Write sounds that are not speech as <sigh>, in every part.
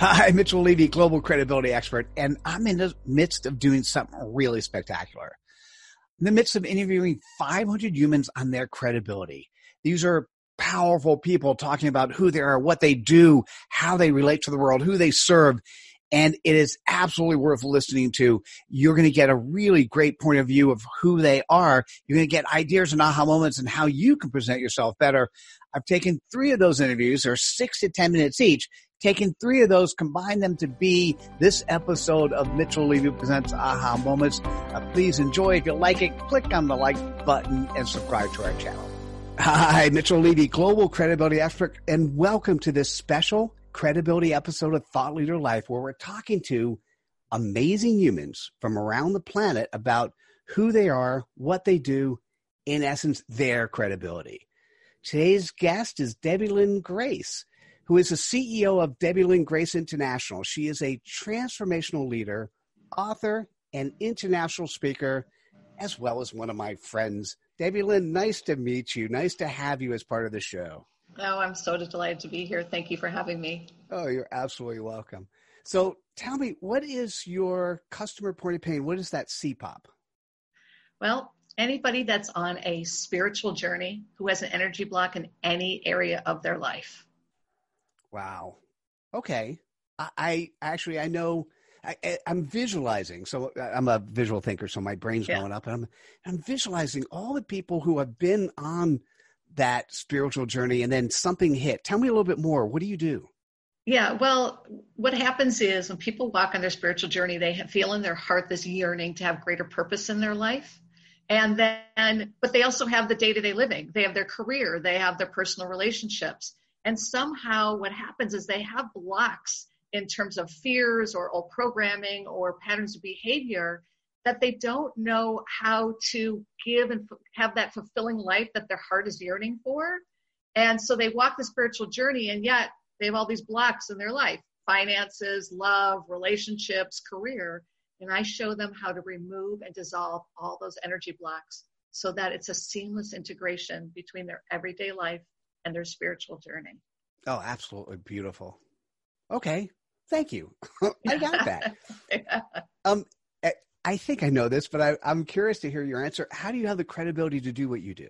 Hi, Mitchell Levy, global credibility expert, and I'm in the midst of doing something really spectacular. In the midst of interviewing 500 humans on their credibility. These are powerful people talking about who they are, what they do, how they relate to the world, who they serve. And it is absolutely worth listening to. You're going to get a really great point of view of who they are. You're going to get ideas and aha moments and how you can present yourself better. I've taken three of those interviews. They're six to 10 minutes each taken three of those, combine them to be this episode of Mitchell Levy Presents Aha Moments. Uh, please enjoy. If you like it, click on the like button and subscribe to our channel. Hi, Mitchell Levy, global credibility expert, and welcome to this special credibility episode of Thought Leader Life, where we're talking to amazing humans from around the planet about who they are, what they do, in essence, their credibility. Today's guest is Debbie Lynn Grace who is the CEO of Debbie Lynn Grace International. She is a transformational leader, author, and international speaker, as well as one of my friends. Debbie Lynn, nice to meet you. Nice to have you as part of the show. Oh, I'm so delighted to be here. Thank you for having me. Oh, you're absolutely welcome. So tell me, what is your customer point of pain? What is that CPOP? Well, anybody that's on a spiritual journey who has an energy block in any area of their life. Wow. Okay. I, I actually I know I, am visualizing. So uh, I'm a visual thinker, so my brain's yeah. going up, and I'm I'm visualizing all the people who have been on that spiritual journey, and then something hit. Tell me a little bit more. What do you do? Yeah, well, what happens is when people walk on their spiritual journey, they feel in their heart this yearning to have greater purpose in their life. And then, but they also have the day to day living. They have their career, they have their personal relationships. And somehow what happens is they have blocks in terms of fears or old programming or patterns of behavior that they don't know how to give and have that fulfilling life that their heart is yearning for. And so they walk the spiritual journey and yet they have all these blocks in their life finances, love, relationships, career. And I show them how to remove and dissolve all those energy blocks so that it's a seamless integration between their everyday life and their spiritual journey. Oh, absolutely beautiful. Okay, thank you. <laughs> I got <laughs> that. yeah. Um, I think I know this, but I, I'm curious to hear your answer. How do you have the credibility to do what you do?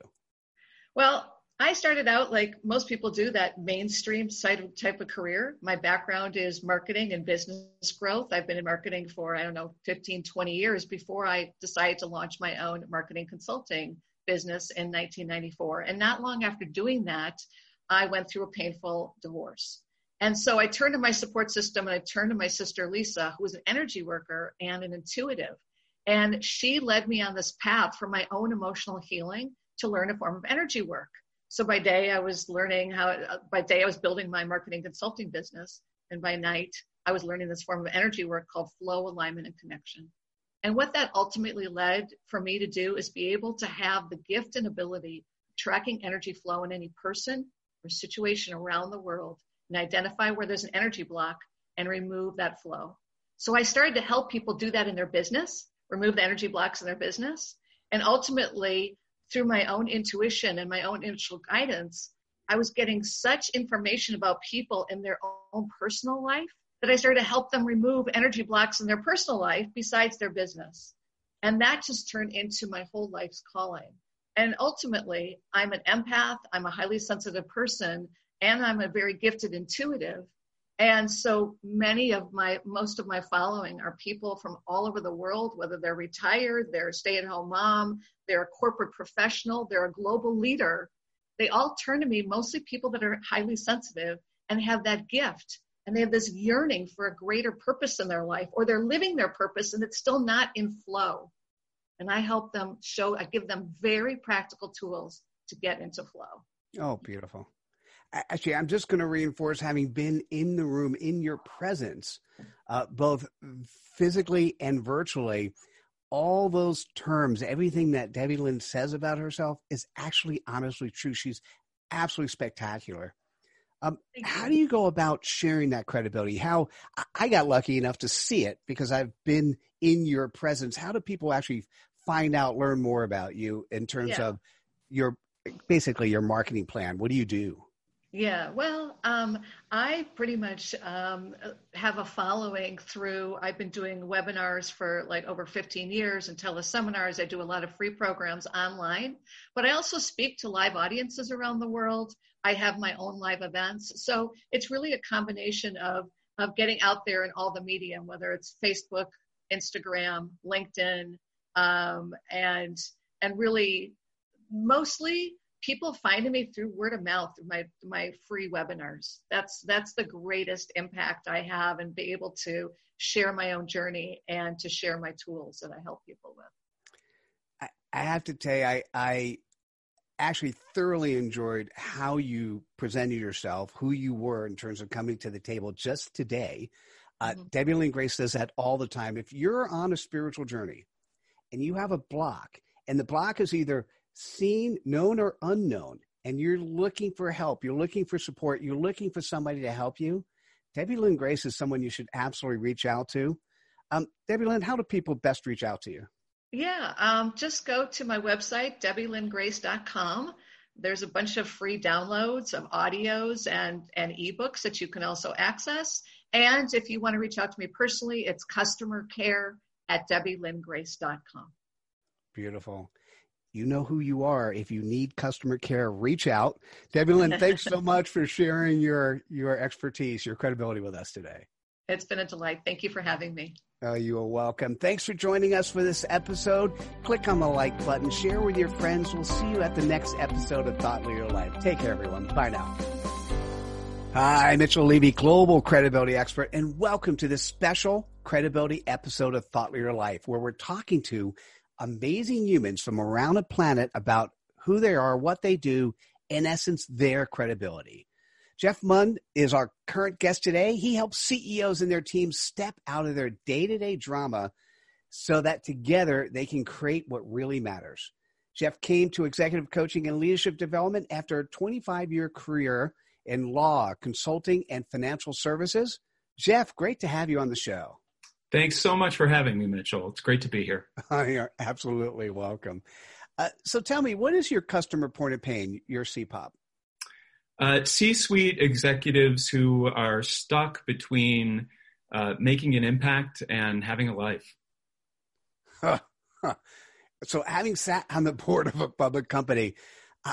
Well, I started out like most people do that mainstream type of career. My background is marketing and business growth. I've been in marketing for, I don't know, 15, 20 years before I decided to launch my own marketing consulting business in 1994. And not long after doing that, I went through a painful divorce. And so I turned to my support system and I turned to my sister Lisa, who was an energy worker and an intuitive. And she led me on this path for my own emotional healing to learn a form of energy work. So by day, I was learning how, by day, I was building my marketing consulting business. And by night, I was learning this form of energy work called flow, alignment, and connection. And what that ultimately led for me to do is be able to have the gift and ability tracking energy flow in any person or situation around the world and identify where there's an energy block and remove that flow. So I started to help people do that in their business, remove the energy blocks in their business. And ultimately, through my own intuition and my own initial guidance, I was getting such information about people in their own personal life that I started to help them remove energy blocks in their personal life besides their business. And that just turned into my whole life's calling. And ultimately, I'm an empath, I'm a highly sensitive person, and I'm a very gifted intuitive. And so many of my, most of my following are people from all over the world, whether they're retired, they're a stay at home mom, they're a corporate professional, they're a global leader. They all turn to me, mostly people that are highly sensitive and have that gift and they have this yearning for a greater purpose in their life or they're living their purpose and it's still not in flow and i help them show i give them very practical tools to get into flow oh beautiful actually i'm just going to reinforce having been in the room in your presence uh, both physically and virtually. All those terms, everything that Debbie Lynn says about herself is actually honestly true. She's absolutely spectacular. Um, how do you go about sharing that credibility? How I got lucky enough to see it because I've been in your presence. How do people actually find out, learn more about you in terms yeah. of your basically your marketing plan? What do you do? Yeah, well, um, I pretty much um, have a following through. I've been doing webinars for like over 15 years and teleseminars. I do a lot of free programs online, but I also speak to live audiences around the world. I have my own live events. So it's really a combination of, of getting out there in all the medium, whether it's Facebook, Instagram, LinkedIn, um, and, and really mostly people finding me through word of mouth through my my free webinars that's that's the greatest impact i have and be able to share my own journey and to share my tools that i help people with i, I have to tell you i i actually thoroughly enjoyed how you presented yourself, who you were in terms of coming to the table just today. Uh, mm-hmm. Debbie Lynn Grace says that all the time. If you're on a spiritual journey and you have a block, and the block is either seen, known, or unknown, and you're looking for help, you're looking for support, you're looking for somebody to help you, Debbie Lynn Grace is someone you should absolutely reach out to. Um, Debbie Lynn, how do people best reach out to you? Yeah, um, just go to my website, debbielynngrace.com. There's a bunch of free downloads of audios and, and ebooks that you can also access. And if you want to reach out to me personally, it's customer care at debbielynngrace.com. Beautiful. You know who you are. If you need customer care, reach out. Debbie Lynn, thanks so <laughs> much for sharing your, your expertise, your credibility with us today. It's been a delight. Thank you for having me. Oh, you are welcome. Thanks for joining us for this episode. Click on the like button, share with your friends. We'll see you at the next episode of Thought Leader Life. Take care, everyone. Bye now. Hi, Mitchell Levy, global credibility expert, and welcome to this special credibility episode of Thought Leader Life, where we're talking to amazing humans from around the planet about who they are, what they do, in essence, their credibility. Jeff Munn is our current guest today. He helps CEOs and their teams step out of their day to day drama so that together they can create what really matters. Jeff came to executive coaching and leadership development after a 25 year career in law, consulting, and financial services. Jeff, great to have you on the show. Thanks so much for having me, Mitchell. It's great to be here. <laughs> You're absolutely welcome. Uh, so tell me, what is your customer point of pain, your CPOP? uh, C-suite executives who are stuck between uh, making an impact and having a life. Huh, <laughs> huh. So, having sat on the board of a public company,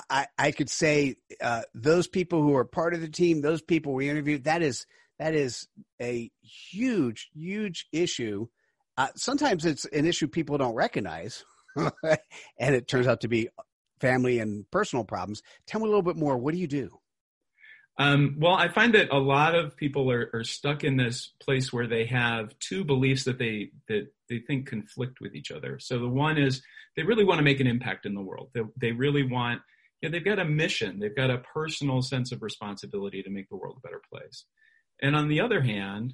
I, I could say uh, those people who are part of the team, those people we interviewed, that is that is a huge, huge issue. Uh, sometimes it's an issue people don't recognize, <laughs> and it turns out to be family and personal problems. Tell me a little bit more. What do you do? Um, well, I find that a lot of people are, are, stuck in this place where they have two beliefs that they that they think conflict with each other. So the one is they really want to make an impact in the world. They, they really want, you know, they've got a mission. They've got a personal sense of responsibility to make the world a better place. And on the other hand,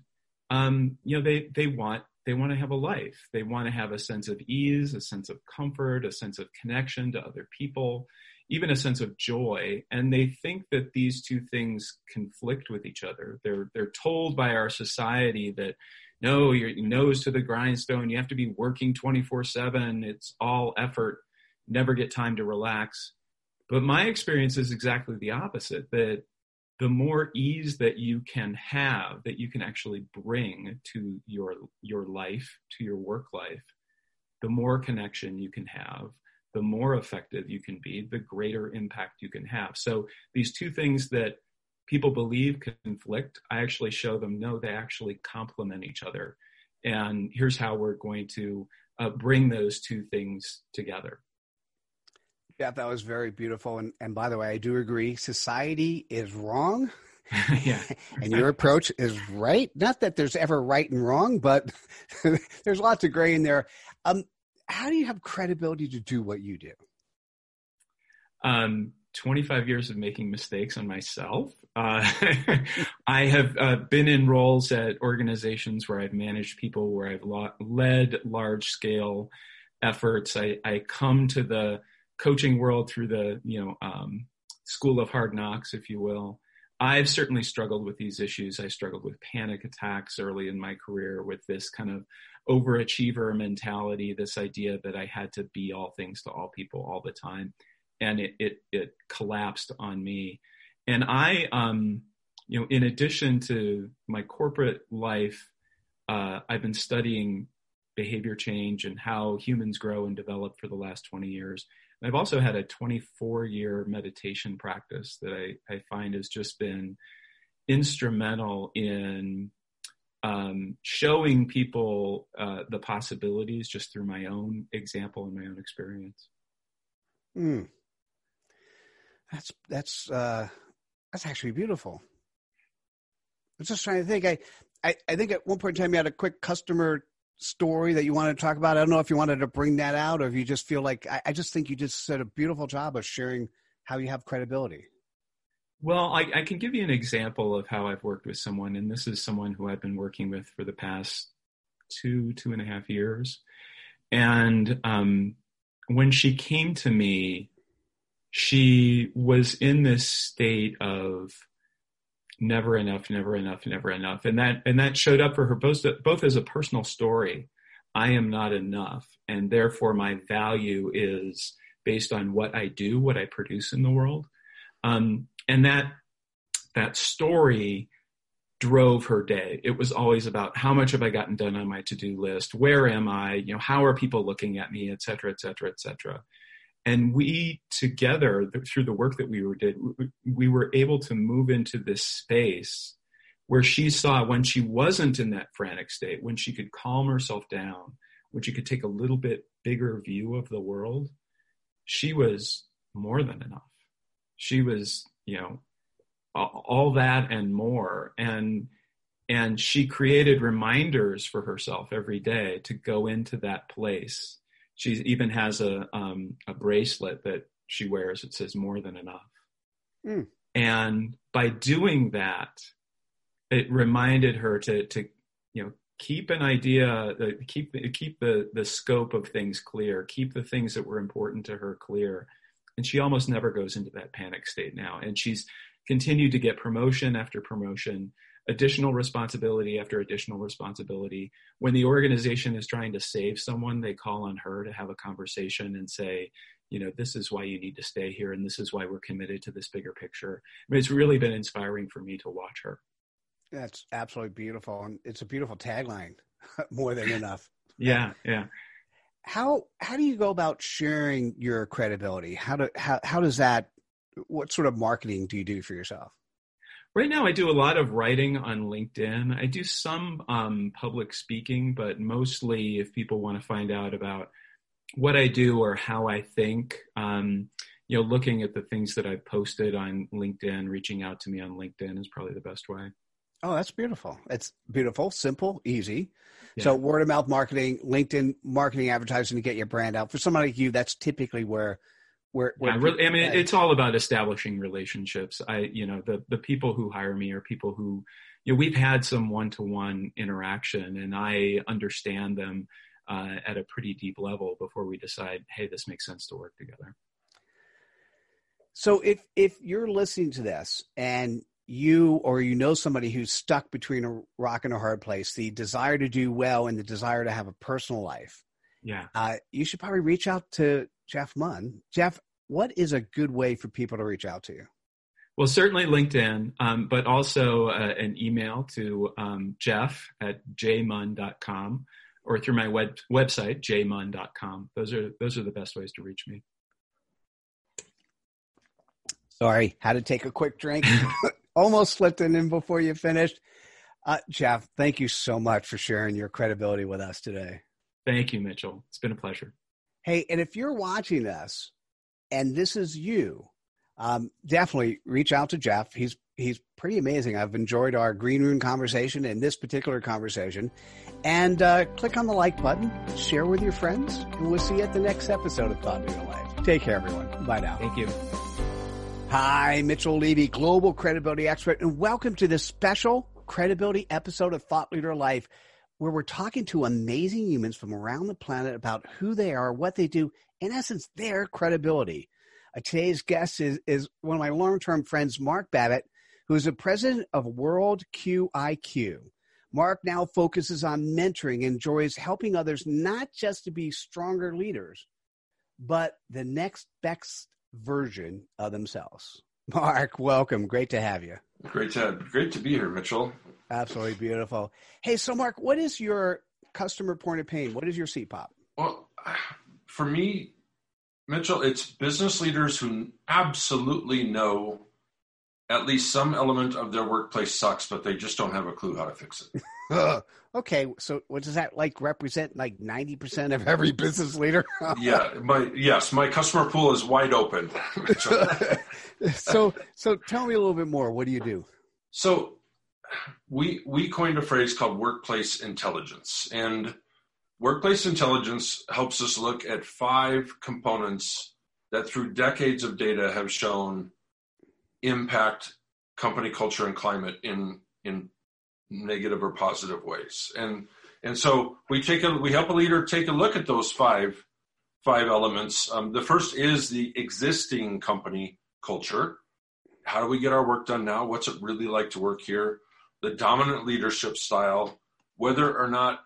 um, you know, they they want they want to have a life. They want to have a sense of ease, a sense of comfort, a sense of connection to other people even a sense of joy. And they think that these two things conflict with each other. They're they're told by our society that no your nose to the grindstone you have to be working 24/7 it's all effort. Never get time to relax. But my experience is exactly the opposite that the more ease that you can have that you can actually bring to your your life to your work life the more connection you can have the more effective you can be, the greater impact you can have. So these two things that people believe conflict, I actually show them no, they actually complement each other. And here's how we're going to uh, bring those two things together. Yeah, that was very beautiful. And, and by the way, I do agree. Society is wrong. <laughs> yeah. <laughs> and your approach is right. Not that there's ever right and wrong, but <laughs> there's lots of gray in there. Um, how do you have credibility to do what you do? Um, 25 years of making mistakes on myself. Uh, I have uh, been in roles at organizations where I've managed people, where I've lo- led large scale efforts. I, I, come to the coaching world through the you know um, school of hard knocks, if you will. I've certainly struggled with these issues. I struggled with panic attacks early in my career with this kind of overachiever mentality, this idea that I had to be all things to all people all the time. And it, it, it collapsed on me. And I, um, you know, in addition to my corporate life, uh, I've been studying behavior change and how humans grow and develop for the last 20 years. And I've also had a 24 year meditation practice that I, I find has just been instrumental in um, showing people uh, the possibilities just through my own example and my own experience. Mm. That's that's uh, that's actually beautiful. I was just trying to think. I, I I think at one point in time you had a quick customer story that you wanted to talk about. I don't know if you wanted to bring that out or if you just feel like I, I just think you just did a beautiful job of sharing how you have credibility. Well, I, I, can give you an example of how I've worked with someone, and this is someone who I've been working with for the past two, two and a half years. And um, when she came to me, she was in this state of never enough, never enough, never enough, and that and that showed up for her both both as a personal story. I am not enough, and therefore my value is based on what I do, what I produce in the world. Um, and that that story drove her day. It was always about how much have I gotten done on my to-do list? Where am I? You know, how are people looking at me, et cetera, et cetera, et cetera. And we together, through the work that we did, we were able to move into this space where she saw when she wasn't in that frantic state, when she could calm herself down, when she could take a little bit bigger view of the world, she was more than enough. She was you know all that and more and and she created reminders for herself every day to go into that place she even has a um, a bracelet that she wears that says more than enough mm. and by doing that it reminded her to to you know keep an idea uh, keep keep the the scope of things clear keep the things that were important to her clear and she almost never goes into that panic state now. And she's continued to get promotion after promotion, additional responsibility after additional responsibility. When the organization is trying to save someone, they call on her to have a conversation and say, you know, this is why you need to stay here, and this is why we're committed to this bigger picture. I mean, it's really been inspiring for me to watch her. That's absolutely beautiful, and it's a beautiful tagline. <laughs> More than enough. yeah, yeah how how do you go about sharing your credibility? How do how how does that? What sort of marketing do you do for yourself? Right now, I do a lot of writing on LinkedIn. I do some um, public speaking, but mostly if people want to find out about what I do or how I think, um, you know, looking at the things that I've posted on LinkedIn, reaching out to me on LinkedIn is probably the best way. Oh, that's beautiful. It's beautiful, simple, easy. Yeah. So word of mouth marketing, LinkedIn marketing, advertising to get your brand out. For somebody like you, that's typically where where, where yeah, really, I mean, it's all about establishing relationships. I, you know, the the people who hire me are people who, you know, we've had some one to one interaction, and I understand them uh, at a pretty deep level before we decide, hey, this makes sense to work together. So if if you're listening to this and you or you know somebody who's stuck between a rock and a hard place, the desire to do well and the desire to have a personal life. Yeah. Uh, you should probably reach out to Jeff Munn. Jeff, what is a good way for people to reach out to you? Well, certainly LinkedIn, um, but also uh, an email to um, jeff at jmunn.com or through my web, website, jmunn.com. Those are, those are the best ways to reach me. Sorry, had to take a quick drink. <laughs> almost slipped it in before you finished. Uh, Jeff, thank you so much for sharing your credibility with us today. Thank you, Mitchell. It's been a pleasure. Hey, and if you're watching this and this is you, um, definitely reach out to Jeff. He's he's pretty amazing. I've enjoyed our green room conversation and this particular conversation. And uh, click on the like button, share with your friends, and we'll see you at the next episode of Thought Leader Life. Take care, everyone. Bye now. Thank you. Hi, Mitchell Levy, global credibility expert, and welcome to this special credibility episode of Thought Leader Life, where we're talking to amazing humans from around the planet about who they are, what they do, in essence, their credibility. Uh, today's guest is, is one of my long-term friends, Mark Babbitt, who is the president of World QIQ. Mark now focuses on mentoring and enjoys helping others not just to be stronger leaders, but the next best version of themselves. Mark, welcome. Great to have you. Great to great to be here, Mitchell. Absolutely beautiful. Hey, so Mark, what is your customer point of pain? What is your CPOP? Well, for me, Mitchell, it's business leaders who absolutely know at least some element of their workplace sucks, but they just don't have a clue how to fix it. <laughs> <laughs> okay, so what does that like represent? Like ninety percent of every business leader? <laughs> yeah, my yes, my customer pool is wide open. so, so tell me a little bit more. What do you do? So, we we coined a phrase called workplace intelligence, and workplace intelligence helps us look at five components that, through decades of data, have shown impact company culture and climate in in negative or positive ways. And and so we take a we help a leader take a look at those five five elements. Um, the first is the existing company culture. How do we get our work done now? What's it really like to work here? The dominant leadership style, whether or not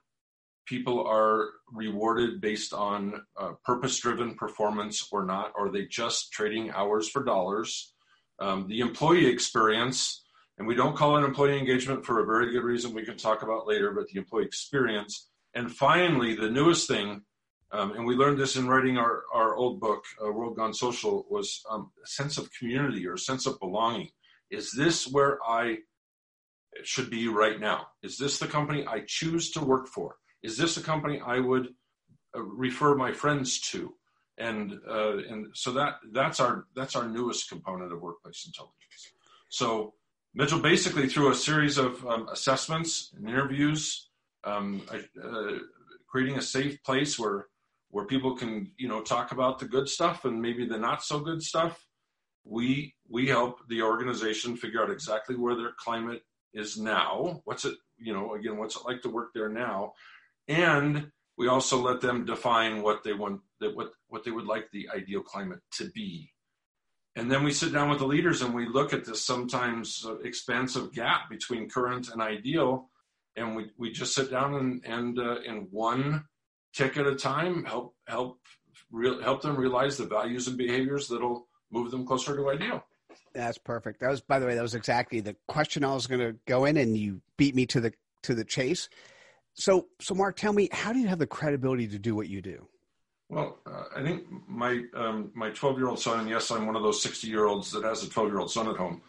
people are rewarded based on uh, purpose driven performance or not, are they just trading hours for dollars? Um, the employee experience, and we don't call it employee engagement for a very good reason we can talk about later, but the employee experience. And finally, the newest thing, um, and we learned this in writing our, our old book, uh, World Gone Social, was um, a sense of community or a sense of belonging. Is this where I should be right now? Is this the company I choose to work for? Is this a company I would uh, refer my friends to? and uh, and so that that's our that's our newest component of workplace intelligence. So Mitchell basically through a series of um, assessments and interviews, um, uh, creating a safe place where where people can you know talk about the good stuff and maybe the not so good stuff. We we help the organization figure out exactly where their climate is now. What's it you know again what's it like to work there now, and we also let them define what they want that what what they would like the ideal climate to be. And then we sit down with the leaders and we look at this sometimes expansive gap between current and ideal. And we, we just sit down and and uh, in one tick at a time help help real, help them realize the values and behaviors that'll move them closer to ideal that's perfect that was by the way that was exactly the question i was going to go in and you beat me to the to the chase so, so Mark, tell me, how do you have the credibility to do what you do? Well, uh, I think my um, my 12 year old son, and yes, I'm one of those 60 year olds that has a 12 year old son at home.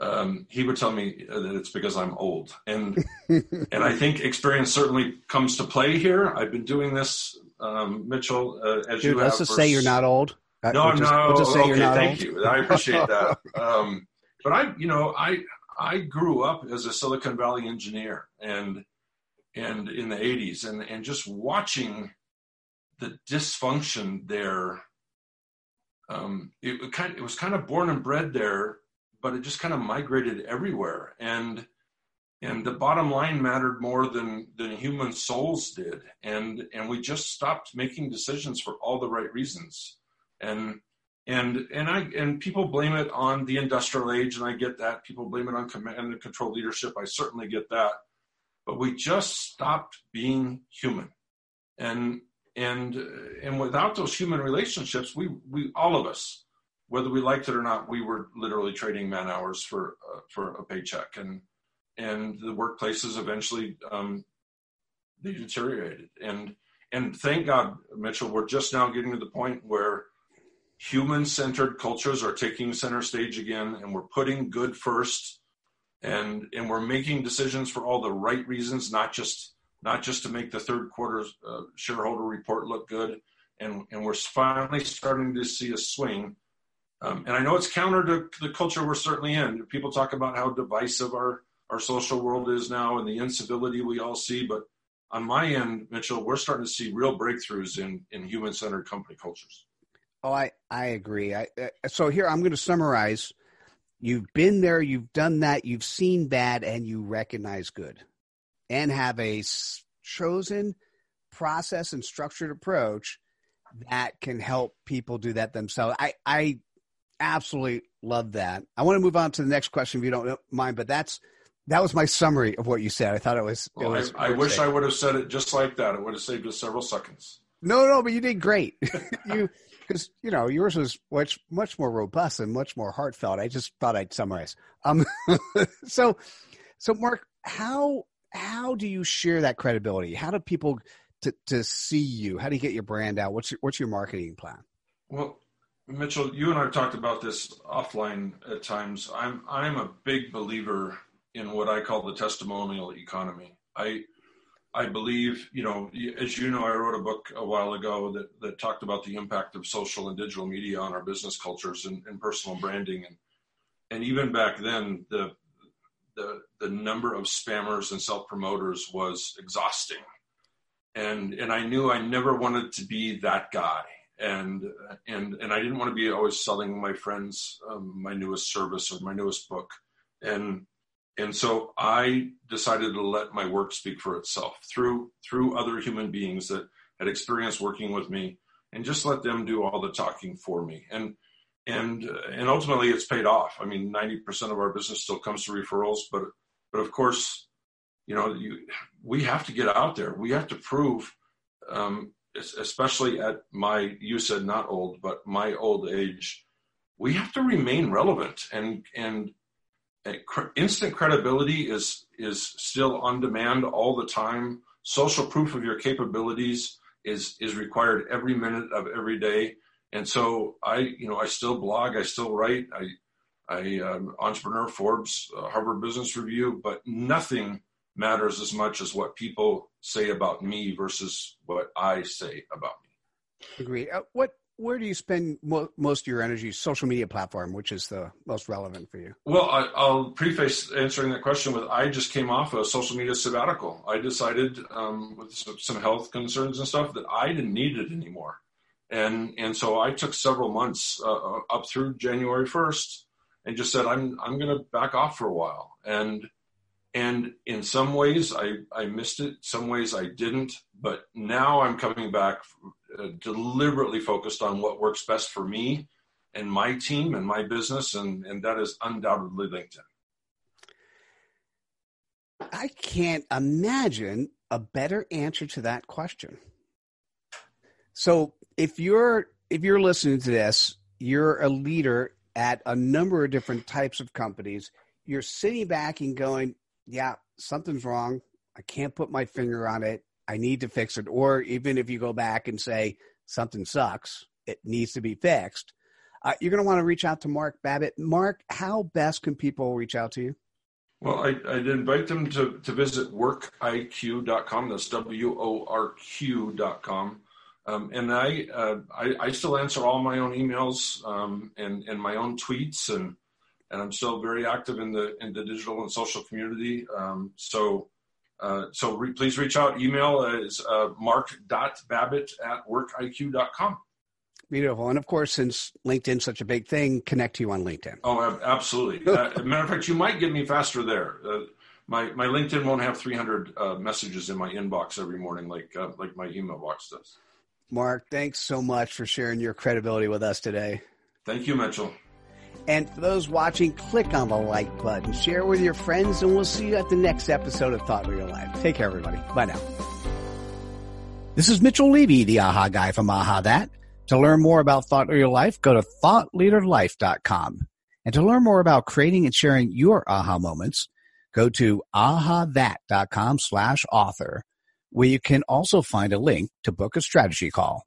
Um, he would tell me that it's because I'm old, and <laughs> and I think experience certainly comes to play here. I've been doing this, um, Mitchell, uh, as Dude, you let's have. just say you're not old. Uh, no, we'll just, no. We'll just okay, thank old. you. I appreciate that. <laughs> Um, but I, you know, I I grew up as a Silicon Valley engineer, and and in the 80s and and just watching the dysfunction there um, it, it kind it was kind of born and bred there but it just kind of migrated everywhere and and the bottom line mattered more than than human souls did and and we just stopped making decisions for all the right reasons and and and I and people blame it on the industrial age, and I get that. People blame it on command and control leadership. I certainly get that but we just stopped being human and and and without those human relationships we we all of us whether we liked it or not we were literally trading man hours for uh, for a paycheck and and the workplaces eventually um, they deteriorated and and thank god mitchell we're just now getting to the point where human centered cultures are taking center stage again and we're putting good first and and we're making decisions for all the right reasons, not just not just to make the third quarter uh, shareholder report look good. And and we're finally starting to see a swing. Um, and I know it's counter to the culture we're certainly in. People talk about how divisive our our social world is now and the incivility we all see, but on my end, Mitchell, we're starting to see real breakthroughs in in human centered company cultures. Oh, I, I agree. I, uh, so here I'm going to summarize. You've been there, you've done that, you've seen bad, and you recognize good, and have a chosen process and structured approach that can help people do that themselves. I, I absolutely love that. I want to move on to the next question if you don't mind, but that's that was my summary of what you said. I thought it was. Well, it was I, I wish I would have said it just like that. It would have saved us several seconds. No, no, but you did great. <laughs> you because you know yours was much much more robust and much more heartfelt. I just thought I'd summarize. Um, <laughs> so, so Mark, how how do you share that credibility? How do people to to see you? How do you get your brand out? What's your, what's your marketing plan? Well, Mitchell, you and I have talked about this offline at times. I'm I'm a big believer in what I call the testimonial economy. I I believe, you know, as you know, I wrote a book a while ago that, that talked about the impact of social and digital media on our business cultures and, and personal branding. And, and even back then, the, the, the number of spammers and self promoters was exhausting. And, and I knew I never wanted to be that guy. And, and, and I didn't want to be always selling my friends um, my newest service or my newest book. And and so I decided to let my work speak for itself through through other human beings that had experience working with me, and just let them do all the talking for me. And and and ultimately, it's paid off. I mean, ninety percent of our business still comes to referrals, but but of course, you know, you we have to get out there. We have to prove, um, especially at my you said not old, but my old age, we have to remain relevant and and instant credibility is is still on demand all the time. Social proof of your capabilities is is required every minute of every day. And so I, you know, I still blog, I still write, I, I um, entrepreneur Forbes, uh, Harvard Business Review, but nothing matters as much as what people say about me versus what I say about me. Agree. Uh, what where do you spend mo- most of your energy? Social media platform, which is the most relevant for you? Well, I, will preface answering that question with I just came off a social media sabbatical. I decided, um, with some health concerns and stuff, that I didn't need it anymore, and and so I took several months uh, uh up through January first, and just said I'm I'm going to back off for a while, and and in some ways I I missed it, some ways I didn't, but now I'm coming back uh, deliberately focused on what works best for me and my team and my business, and, and that is undoubtedly LinkedIn. I can't imagine a better answer to that question. So if you're if you're listening to this, you're a leader at a number of different types of companies. You're sitting back and going, "Yeah, something's wrong. I can't put my finger on it. I need to fix it. Or even if you go back and say something sucks, it needs to be fixed. Uh, you're going to want to reach out to Mark Babbitt. Mark, how best can people reach out to you? Well, I, I'd invite them to, to visit worqiq.com. That's W O R Q.com. Um, and I, uh, I, I still answer all my own emails um, and, and my own tweets, and and I'm still very active in the in the digital and social community. Um, so uh, so re- please reach out. Email is uh, mark.babbitt at worqiq.com. Beautiful. And of course, since LinkedIn's such a big thing, connect to you on LinkedIn. Oh, absolutely. <laughs> uh, matter of fact, you might get me faster there. Uh, my, my LinkedIn won't have 300 uh, messages in my inbox every morning like, uh, like my email box does. Mark, thanks so much for sharing your credibility with us today. Thank you, Mitchell. And for those watching, click on the like button, share with your friends, and we'll see you at the next episode of Thought Leader Life. Take care, everybody. Bye now. This is Mitchell Levy, the AHA guy from AHA That. To learn more about Thought Leader Life, go to thoughtleaderlife.com. And to learn more about creating and sharing your AHA moments, go to ahathat.com slash author, where you can also find a link to book a strategy call.